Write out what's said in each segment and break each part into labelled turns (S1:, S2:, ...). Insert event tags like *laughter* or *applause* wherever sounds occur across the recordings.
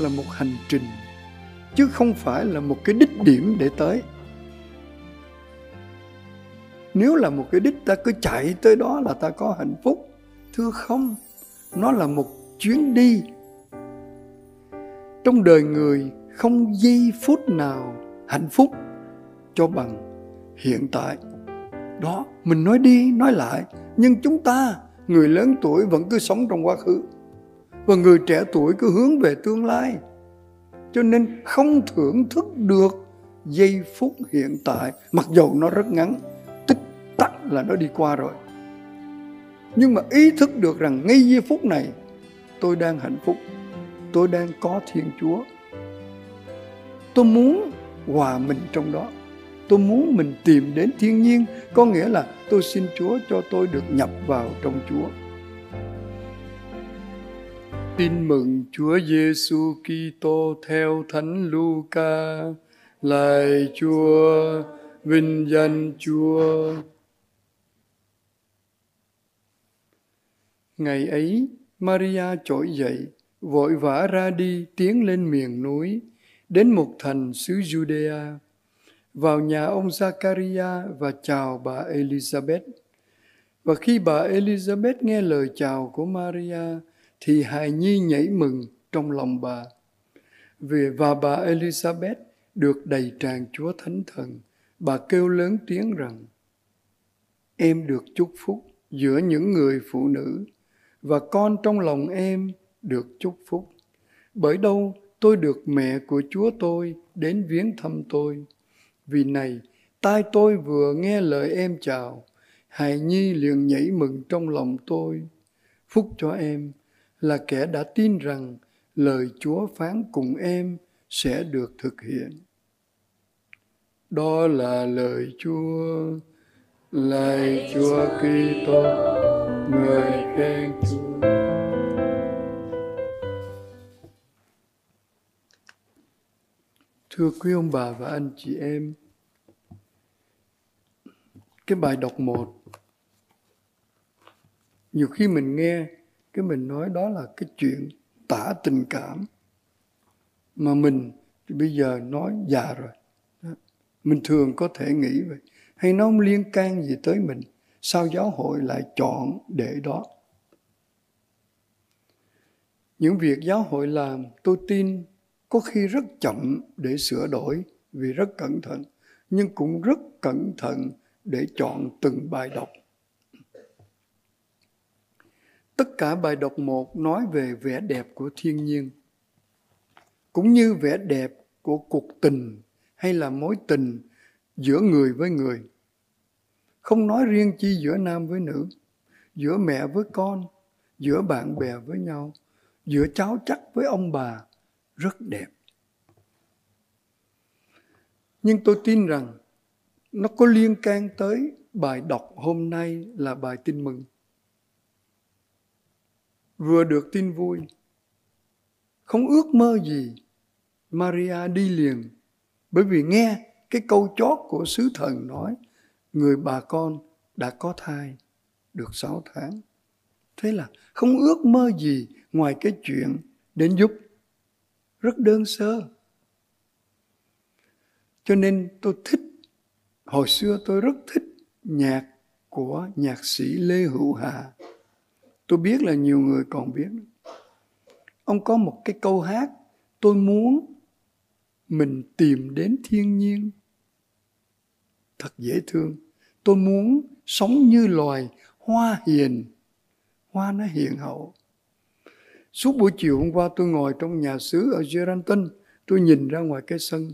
S1: là một hành trình, chứ không phải là một cái đích điểm để tới. Nếu là một cái đích ta cứ chạy tới đó là ta có hạnh phúc, thưa không? Nó là một chuyến đi. Trong đời người, không giây phút nào hạnh phúc cho bằng hiện tại. Đó, mình nói đi, nói lại, nhưng chúng ta, người lớn tuổi vẫn cứ sống trong quá khứ và người trẻ tuổi cứ hướng về tương lai. Cho nên không thưởng thức được giây phút hiện tại, mặc dầu nó rất ngắn, tích tắc là nó đi qua rồi. Nhưng mà ý thức được rằng ngay giây phút này, tôi đang hạnh phúc, tôi đang có thiên chúa. Tôi muốn hòa mình trong đó. Tôi muốn mình tìm đến thiên nhiên, có nghĩa là tôi xin chúa cho tôi được nhập vào trong chúa. Tin mừng Chúa Giêsu Kitô theo Thánh Luca. Lạy Chúa, vinh danh Chúa. Ngày ấy, Maria trỗi dậy, vội vã ra đi tiến lên miền núi, đến một thành xứ Judea, vào nhà ông Zakaria và chào bà Elizabeth. Và khi bà Elizabeth nghe lời chào của Maria, thì hài nhi nhảy mừng trong lòng bà. Vì và bà Elizabeth được đầy tràn Chúa Thánh Thần, bà kêu lớn tiếng rằng, Em được chúc phúc giữa những người phụ nữ, và con trong lòng em được chúc phúc. Bởi đâu tôi được mẹ của Chúa tôi đến viếng thăm tôi. Vì này, tai tôi vừa nghe lời em chào, hài nhi liền nhảy mừng trong lòng tôi. Phúc cho em, là kẻ đã tin rằng lời Chúa phán cùng em sẽ được thực hiện. Đó là lời Chúa, lời Chúa Kitô, người khen Chúa. Thưa quý ông bà và anh chị em, cái bài đọc một nhiều khi mình nghe cái mình nói đó là cái chuyện tả tình cảm mà mình bây giờ nói già rồi. Mình thường có thể nghĩ vậy. Hay nó không liên can gì tới mình, sao giáo hội lại chọn để đó? Những việc giáo hội làm, tôi tin có khi rất chậm để sửa đổi vì rất cẩn thận, nhưng cũng rất cẩn thận để chọn từng bài đọc. Tất cả bài đọc một nói về vẻ đẹp của thiên nhiên, cũng như vẻ đẹp của cuộc tình hay là mối tình giữa người với người. Không nói riêng chi giữa nam với nữ, giữa mẹ với con, giữa bạn bè với nhau, giữa cháu chắc với ông bà, rất đẹp. Nhưng tôi tin rằng nó có liên can tới bài đọc hôm nay là bài tin mừng vừa được tin vui không ước mơ gì Maria đi liền bởi vì nghe cái câu chót của sứ thần nói người bà con đã có thai được 6 tháng. Thế là không ước mơ gì ngoài cái chuyện đến giúp. Rất đơn sơ. Cho nên tôi thích, hồi xưa tôi rất thích nhạc của nhạc sĩ Lê Hữu Hà. Tôi biết là nhiều người còn biết. Ông có một cái câu hát, tôi muốn mình tìm đến thiên nhiên. Thật dễ thương. Tôi muốn sống như loài hoa hiền. Hoa nó hiền hậu. Suốt buổi chiều hôm qua tôi ngồi trong nhà xứ ở Geraldton, tôi nhìn ra ngoài cái sân,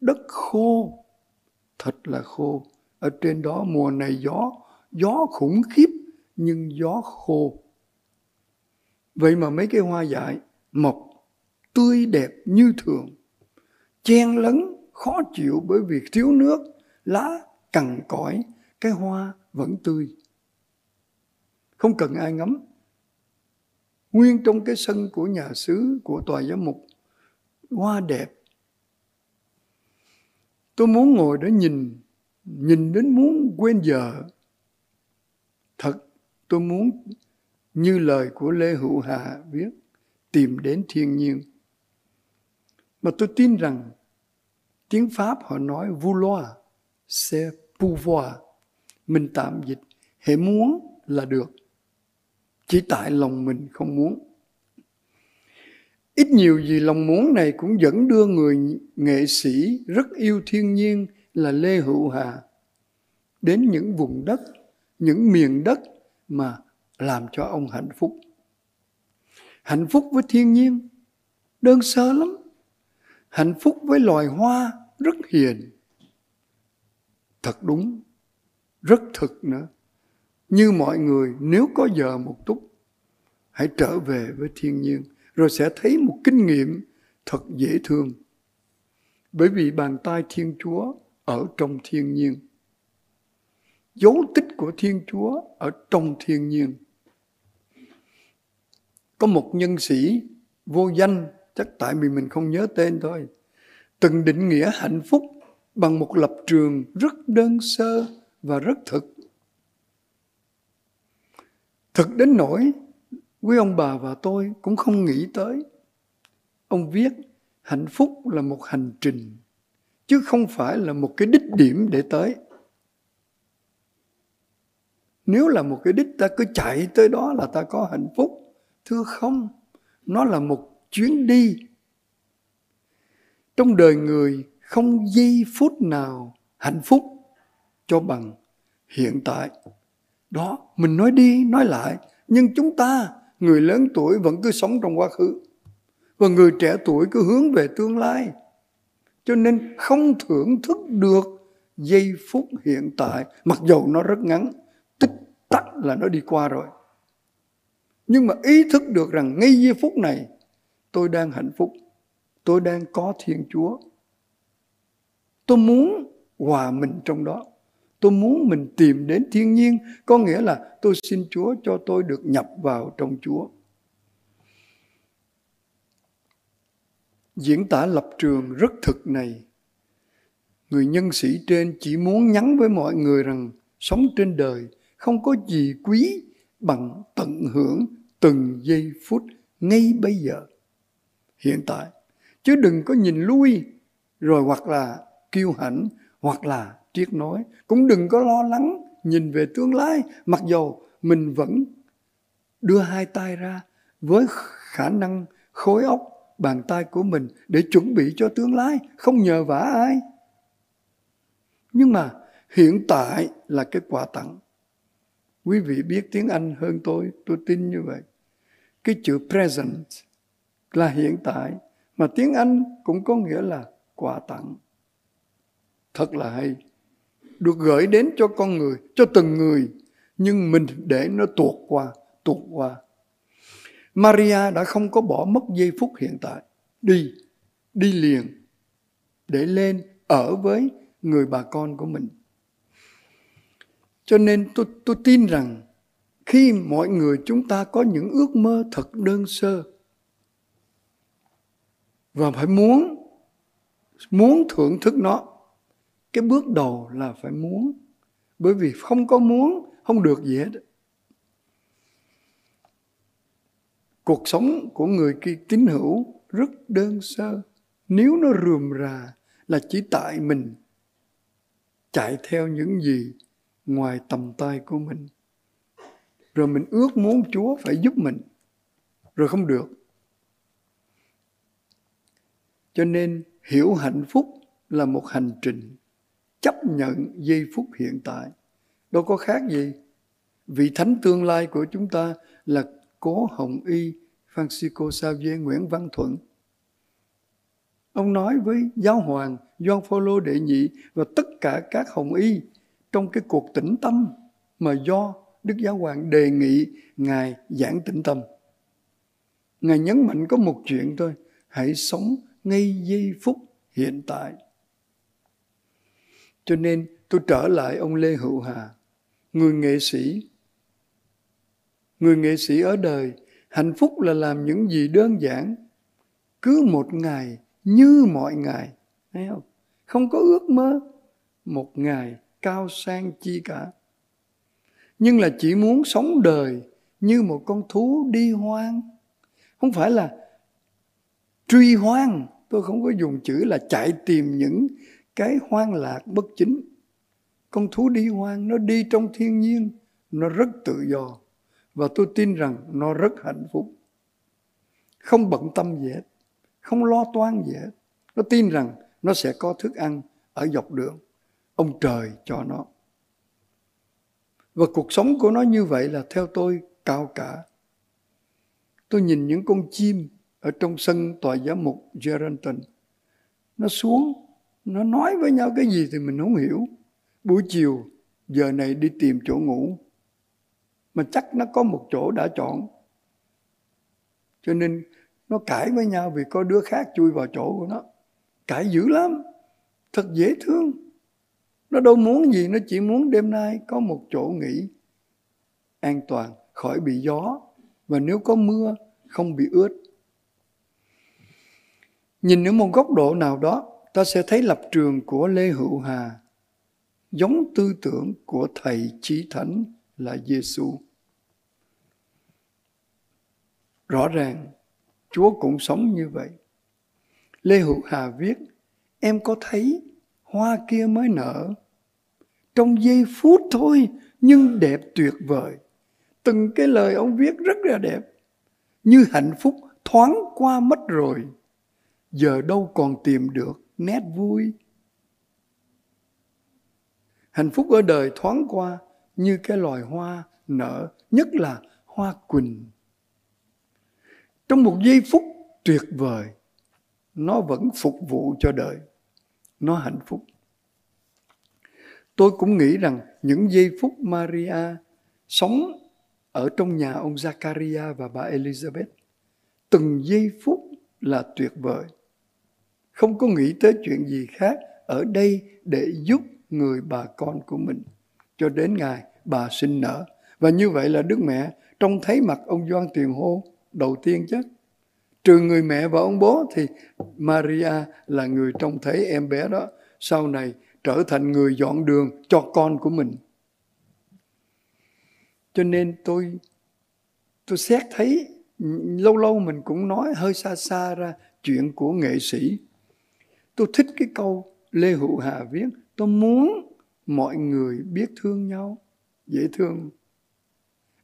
S1: đất khô, thật là khô. Ở trên đó mùa này gió, gió khủng khiếp nhưng gió khô. Vậy mà mấy cái hoa dại mọc tươi đẹp như thường, chen lấn khó chịu bởi vì thiếu nước, lá cằn cõi, cái hoa vẫn tươi. Không cần ai ngắm. Nguyên trong cái sân của nhà xứ, của tòa giám mục, hoa đẹp. Tôi muốn ngồi đó nhìn, nhìn đến muốn quên giờ. Thật, tôi muốn như lời của Lê Hữu Hà viết, tìm đến thiên nhiên. mà tôi tin rằng tiếng Pháp họ nói vouloir c'est pouvoir. Mình tạm dịch hệ muốn là được. Chỉ tại lòng mình không muốn. Ít nhiều gì lòng muốn này cũng dẫn đưa người nghệ sĩ rất yêu thiên nhiên là lê hữu hà đến những vùng đất những miền đất mà làm cho ông hạnh phúc. Hạnh phúc với thiên nhiên, đơn sơ lắm. Hạnh phúc với loài hoa, rất hiền. Thật đúng, rất thực nữa. Như mọi người, nếu có giờ một túc, hãy trở về với thiên nhiên, rồi sẽ thấy một kinh nghiệm thật dễ thương. Bởi vì bàn tay thiên chúa ở trong thiên nhiên. Dấu tích của thiên chúa ở trong thiên nhiên có một nhân sĩ vô danh, chắc tại vì mình không nhớ tên thôi, từng định nghĩa hạnh phúc bằng một lập trường rất đơn sơ và rất thực. Thực đến nỗi, quý ông bà và tôi cũng không nghĩ tới. Ông viết, hạnh phúc là một hành trình, chứ không phải là một cái đích điểm để tới. Nếu là một cái đích, ta cứ chạy tới đó là ta có hạnh phúc thưa không, nó là một chuyến đi. Trong đời người, không giây phút nào hạnh phúc cho bằng hiện tại. Đó, mình nói đi, nói lại. Nhưng chúng ta, người lớn tuổi vẫn cứ sống trong quá khứ. Và người trẻ tuổi cứ hướng về tương lai. Cho nên không thưởng thức được giây phút hiện tại, mặc dù nó rất ngắn. Tích tắc là nó đi qua rồi nhưng mà ý thức được rằng ngay giây phút này, tôi đang hạnh phúc, tôi đang có thiên chúa. Tôi muốn hòa mình trong đó. Tôi muốn mình tìm đến thiên nhiên. Có nghĩa là tôi xin chúa cho tôi được nhập vào trong chúa. Diễn tả lập trường rất thực này. Người nhân sĩ trên chỉ muốn nhắn với mọi người rằng sống trên đời không có gì quý bằng tận hưởng từng giây phút ngay bây giờ. Hiện tại, chứ đừng có nhìn lui, rồi hoặc là kiêu hãnh, hoặc là triết nói cũng đừng có lo lắng nhìn về tương lai, mặc dầu mình vẫn đưa hai tay ra với khả năng khối óc, bàn tay của mình để chuẩn bị cho tương lai, không nhờ vả ai. Nhưng mà hiện tại là cái quà tặng quý vị biết tiếng anh hơn tôi tôi tin như vậy. Cái chữ present là hiện tại, mà tiếng anh cũng có nghĩa là quà tặng. Thật là hay. Được gửi đến cho con người, cho từng người, nhưng mình để nó tuột qua tuột qua. Maria đã không có bỏ mất giây phút hiện tại. Đi đi liền, để lên ở với người bà con của mình cho nên tôi tôi tin rằng khi mọi người chúng ta có những ước mơ thật đơn sơ, và phải muốn muốn thưởng thức nó, cái bước đầu là phải muốn. Bởi vì không có muốn, không được gì hết. Cuộc sống của người kia tín hữu rất đơn sơ. Nếu nó rườm rà là chỉ tại mình chạy theo những gì ngoài tầm tay của mình. Rồi mình ước muốn chúa phải giúp mình, rồi không được. Cho nên hiểu hạnh phúc là một hành trình chấp nhận giây phút hiện tại. Đâu có khác gì. Vị thánh tương lai của chúng ta là cố hồng y francisco xavier nguyễn văn thuận. Ông nói với giáo hoàng Gioan Phaolô đệ nhị và tất cả các hồng y trong cái cuộc tĩnh tâm mà do Đức Giáo Hoàng đề nghị Ngài giảng tĩnh tâm. Ngài nhấn mạnh có một chuyện thôi, hãy sống ngay giây phút hiện tại. Cho nên tôi trở lại ông Lê Hữu Hà, người nghệ sĩ. Người nghệ sĩ ở đời, hạnh phúc là làm những gì đơn giản. Cứ một ngày như mọi ngày. Thấy không? Không có ước mơ một ngày cao sang chi cả. Nhưng là chỉ muốn sống đời như một con thú đi hoang. Không phải là truy hoang. Tôi không có dùng chữ là chạy tìm những cái hoang lạc bất chính. Con thú đi hoang nó đi trong thiên nhiên, nó rất tự do. Và tôi tin rằng nó rất hạnh phúc. Không bận tâm gì hết, không lo toan gì hết. Nó tin rằng nó sẽ có thức ăn ở dọc đường ông trời cho nó. Và cuộc sống của nó như vậy là theo tôi cao cả. Tôi nhìn những con chim ở trong sân tòa giám mục Geraldton. Nó xuống, nó nói với nhau cái gì thì mình không hiểu. Buổi chiều, giờ này đi tìm chỗ ngủ. Mà chắc nó có một chỗ đã chọn. Cho nên nó cãi với nhau vì có đứa khác chui vào chỗ của nó. Cãi dữ lắm. Thật dễ thương nó đâu muốn gì, nó chỉ muốn đêm nay có một chỗ nghỉ an toàn, khỏi bị gió. Và nếu có mưa, không bị ướt. Nhìn ở một góc độ nào đó, ta sẽ thấy lập trường của lê hữu hà giống tư tưởng của thầy chí thánh là giêsu rõ ràng, chúa cũng sống như vậy. Lê hữu hà viết, em có thấy hoa kia mới nở? Trong giây phút thôi, nhưng đẹp tuyệt vời. Từng cái lời ông viết rất là đẹp. Như hạnh phúc thoáng qua mất rồi. Giờ đâu còn tìm được nét vui. Hạnh phúc ở đời thoáng qua như cái loài hoa nở, nhất là hoa quỳnh. Trong một giây phút tuyệt vời, nó vẫn phục vụ cho đời. Nó hạnh phúc tôi cũng nghĩ rằng những giây phút maria sống ở trong nhà ông Zakaria và bà Elizabeth, từng giây phút là tuyệt vời. Không có nghĩ tới chuyện gì khác ở đây để giúp người bà con của mình. Cho đến ngày bà sinh nở. Và như vậy là đức mẹ trông thấy mặt ông Doan Tiền Hô đầu tiên chứ. Trừ người mẹ và ông bố thì Maria là người trông thấy em bé đó. Sau này trở thành người dọn đường cho con của mình. Cho nên tôi tôi xét thấy, lâu lâu mình cũng nói hơi xa xa ra chuyện của nghệ sĩ. Tôi thích cái câu lê hữu hà viết, tôi muốn mọi người biết thương nhau. Dễ thương.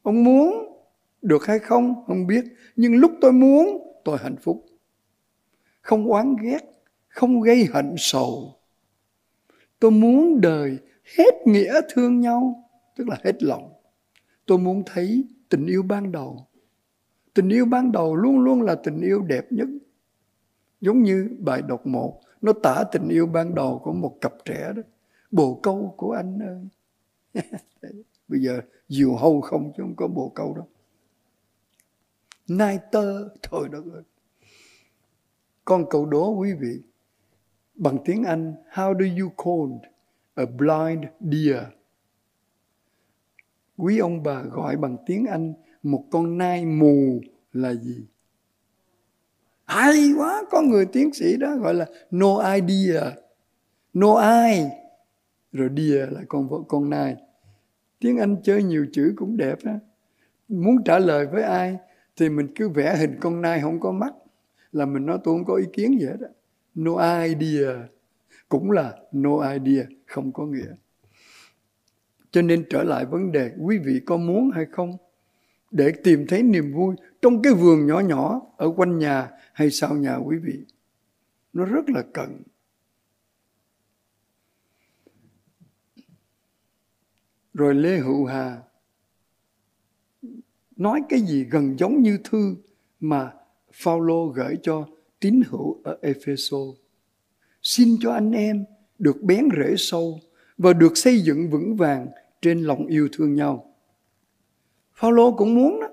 S1: Ông muốn được hay không không biết, nhưng lúc tôi muốn, tôi hạnh phúc. Không oán ghét, không gây hận sầu tôi muốn đời hết nghĩa thương nhau, tức là hết lòng. Tôi muốn thấy tình yêu ban đầu. Tình yêu ban đầu luôn luôn là tình yêu đẹp nhất. Giống như bài đọc một, nó tả tình yêu ban đầu của một cặp trẻ đó. Bồ câu của anh ơi. *laughs* Bây giờ diều hâu không chứ không có bồ câu đâu. Nai tơ thôi đó ơi. Con cầu đố quý vị bằng tiếng Anh, how do you call a blind deer? Quý ông bà gọi bằng tiếng Anh, một con nai mù là gì? Hay quá, có người tiến sĩ đó gọi là no idea no ai rồi deer là con vợ, con nai. Tiếng Anh chơi nhiều chữ cũng đẹp á. Muốn trả lời với ai thì mình cứ vẽ hình con nai không có mắt, là mình nói tôi không có ý kiến gì hết á no idea. Cũng là no idea, không có nghĩa. Cho nên trở lại vấn đề, quý vị có muốn hay không? Để tìm thấy niềm vui trong cái vườn nhỏ nhỏ ở quanh nhà hay sau nhà quý vị. Nó rất là cần. Rồi lê hữu hà nói cái gì gần giống như thư mà Phaolô gửi cho tín hữu ở Epheso. Xin cho anh em được bén rễ sâu và được xây dựng vững vàng trên lòng yêu thương nhau. Phaolô cũng muốn đó.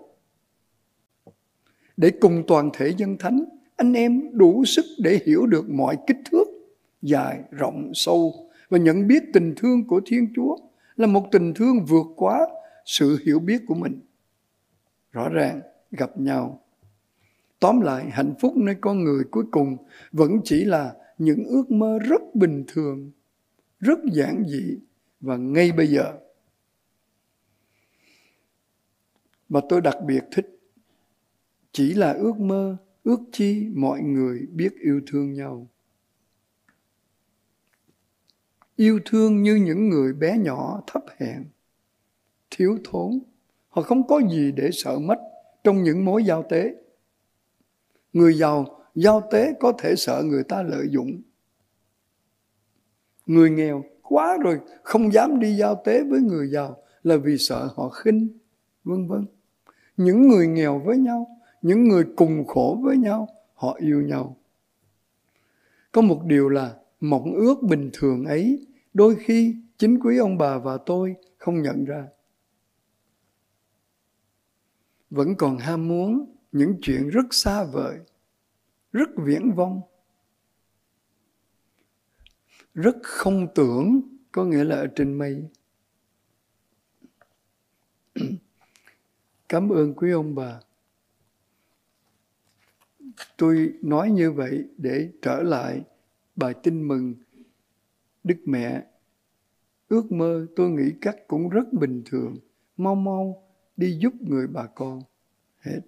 S1: Để cùng toàn thể dân thánh, anh em đủ sức để hiểu được mọi kích thước, dài, rộng, sâu và nhận biết tình thương của Thiên Chúa là một tình thương vượt quá sự hiểu biết của mình. Rõ ràng gặp nhau Tóm lại, hạnh phúc nơi con người cuối cùng vẫn chỉ là những ước mơ rất bình thường, rất giản dị và ngay bây giờ. Mà tôi đặc biệt thích chỉ là ước mơ ước chi mọi người biết yêu thương nhau yêu thương như những người bé nhỏ thấp hèn thiếu thốn họ không có gì để sợ mất trong những mối giao tế người giàu, giao tế có thể sợ người ta lợi dụng. Người nghèo, quá rồi, không dám đi giao tế với người giàu là vì sợ họ khinh, vân vân. Những người nghèo với nhau, những người cùng khổ với nhau, họ yêu nhau. Có một điều là mộng ước bình thường ấy, đôi khi chính quý ông bà và tôi không nhận ra. Vẫn còn ham muốn những chuyện rất xa vời, rất viễn vông, rất không tưởng, có nghĩa là ở trên mây. Cảm ơn quý ông bà. Tôi nói như vậy để trở lại bài tin mừng đức mẹ. Ước mơ tôi nghĩ cách cũng rất bình thường, mau mau đi giúp người bà con. Hết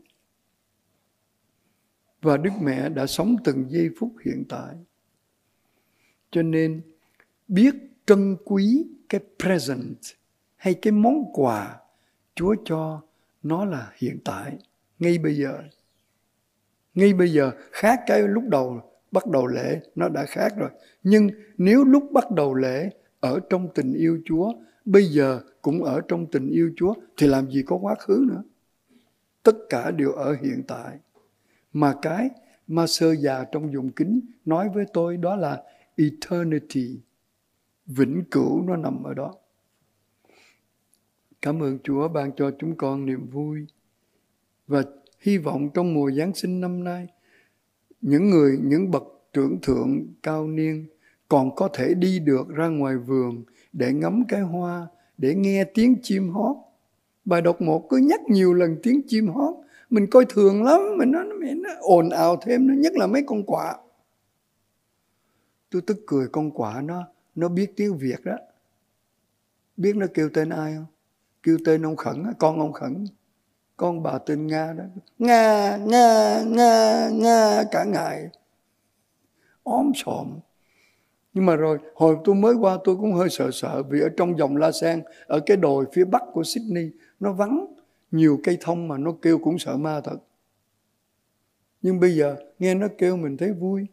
S1: và đức mẹ đã sống từng giây phút hiện tại. Cho nên, biết trân quý cái present hay cái món quà chúa cho nó là hiện tại, ngay bây giờ. Ngay bây giờ, khác cái lúc đầu bắt đầu lễ, nó đã khác rồi. Nhưng nếu lúc bắt đầu lễ ở trong tình yêu chúa, bây giờ cũng ở trong tình yêu chúa, thì làm gì có quá khứ nữa? Tất cả đều ở hiện tại mà cái mà sơ già trong dụng kính nói với tôi đó là eternity. Vĩnh cửu nó nằm ở đó. Cảm ơn chúa ban cho chúng con niềm vui và hy vọng trong mùa giáng sinh năm nay, những người, những bậc trưởng thượng cao niên còn có thể đi được ra ngoài vườn để ngắm cái hoa, để nghe tiếng chim hót. Bài đọc một cứ nhắc nhiều lần tiếng chim hót mình coi thường lắm, mình nói, mẹ nó ồn ào thêm nữa, nhất là mấy con quạ. Tôi tức cười, con quạ nó nó biết tiếng việt đó. Biết nó kêu tên ai không? Kêu tên ông khẩn con ông khẩn. Con bà tên nga đó. Nga nga nga nga, cả ngày óm sòm. Nhưng mà rồi, hồi tôi mới qua tôi cũng hơi sợ sợ vì ở trong dòng La Sen, ở cái đồi phía bắc của Sydney, nó vắng nhiều cây thông mà nó kêu cũng sợ ma thật. Nhưng bây giờ nghe nó kêu mình thấy vui.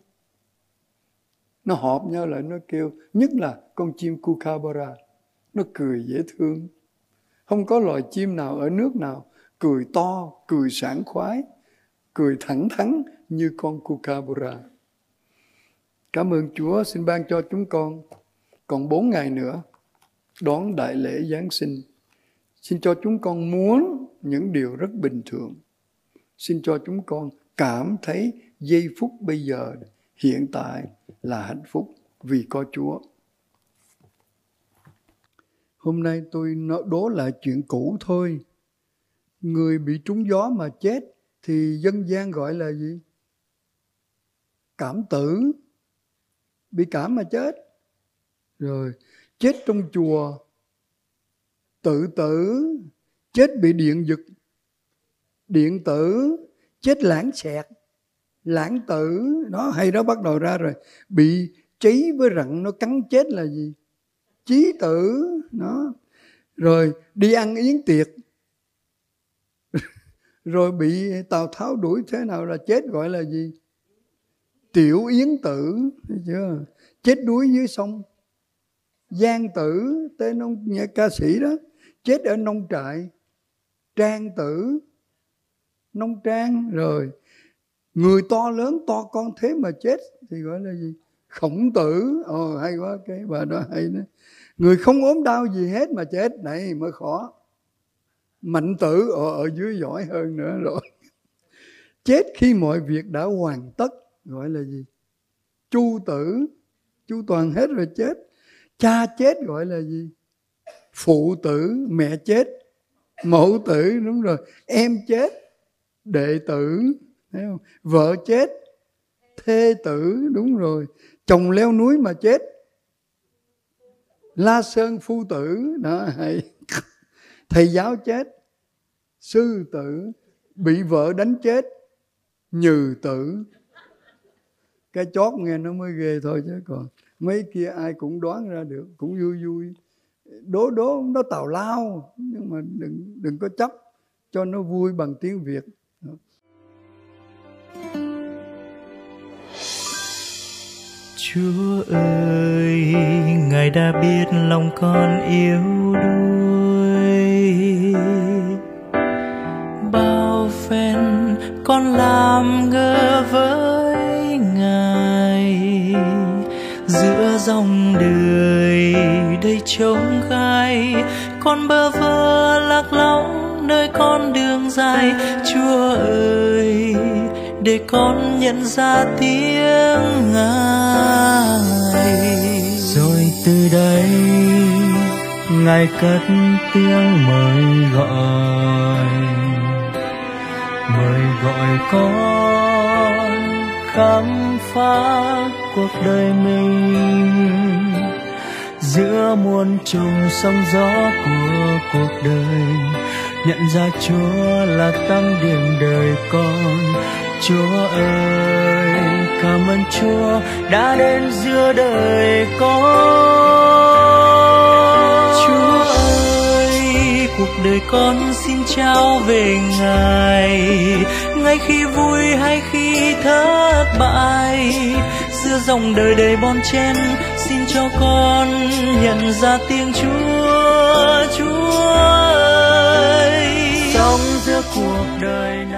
S1: Nó họp nhau lại nó kêu, nhất là con chim kookaburra nó cười dễ thương. Không có loài chim nào ở nước nào cười to, cười sảng khoái, cười thẳng thắn như con kookaburra cảm ơn chúa, xin ban cho chúng con. Còn bốn ngày nữa, đón đại lễ giáng sinh xin cho chúng con muốn những điều rất bình thường. Xin cho chúng con cảm thấy giây phút bây giờ hiện tại là hạnh phúc vì có chúa. Hôm nay tôi nói đố lại chuyện cũ thôi. Người bị trúng gió mà chết thì dân gian gọi là gì? Cảm tử. Bị cảm mà chết. Rồi, chết trong chùa tự tử, chết bị điện giật. Điện tử, chết lãng xẹt. Lãng tử, nó hay đó bắt đầu ra rồi. Bị trí với rặng nó cắn chết là gì? Trí tử, nó. Rồi đi ăn yến tiệc. *laughs* Rồi bị tào tháo đuổi thế nào là chết gọi là gì? Tiểu yến tử chưa? Chết đuối dưới sông. Giang tử tên ông nhà ca sĩ đó chết ở nông trại trang tử nông trang rồi. Người to lớn to con thế mà chết thì gọi là gì? Khổng tử. Ồ hay quá cái bà đó hay đó. Người không ốm đau gì hết mà chết này mới khó. Mạnh tử ở, ở dưới giỏi hơn nữa rồi. Chết khi mọi việc đã hoàn tất gọi là gì? Chu tử. Chu toàn hết rồi chết. Cha chết gọi là gì? Phụ tử, mẹ chết, mẫu tử, đúng rồi. Em chết, đệ tử, thấy không? vợ chết, thê tử, đúng rồi. Chồng leo núi mà chết, la sơn phu tử, đó, hay. *laughs* Thầy giáo chết, sư tử, bị vợ đánh chết, nhừ tử. Cái chót nghe nó mới ghê thôi chứ còn mấy kia ai cũng đoán ra được, cũng vui vui đố đố nó tào lao nhưng mà đừng đừng có chấp cho nó vui bằng tiếng việt
S2: Chúa ơi, Ngài đã biết lòng con yếu đuối. Bao phen con làm ngơ với Ngài giữa dòng đời đây trông con bơ vơ lạc lõng nơi con đường dài. Chúa ơi, để con nhận ra tiếng ngài. Rồi từ đây, ngài cất tiếng mời gọi. Mời gọi con khám phá cuộc đời mình giữa muôn trùng sóng gió của cuộc đời. Nhận ra chúa là tăng điểm đời con. Chúa ơi, cảm ơn chúa đã đến giữa đời con. Chúa ơi, cuộc đời con xin trao về ngài. Ngay khi vui hay khi thất bại, giữa dòng đời đầy bon chen xin cho con nhận ra tiếng chúa chúa ơi. Sống giữa cuộc đời này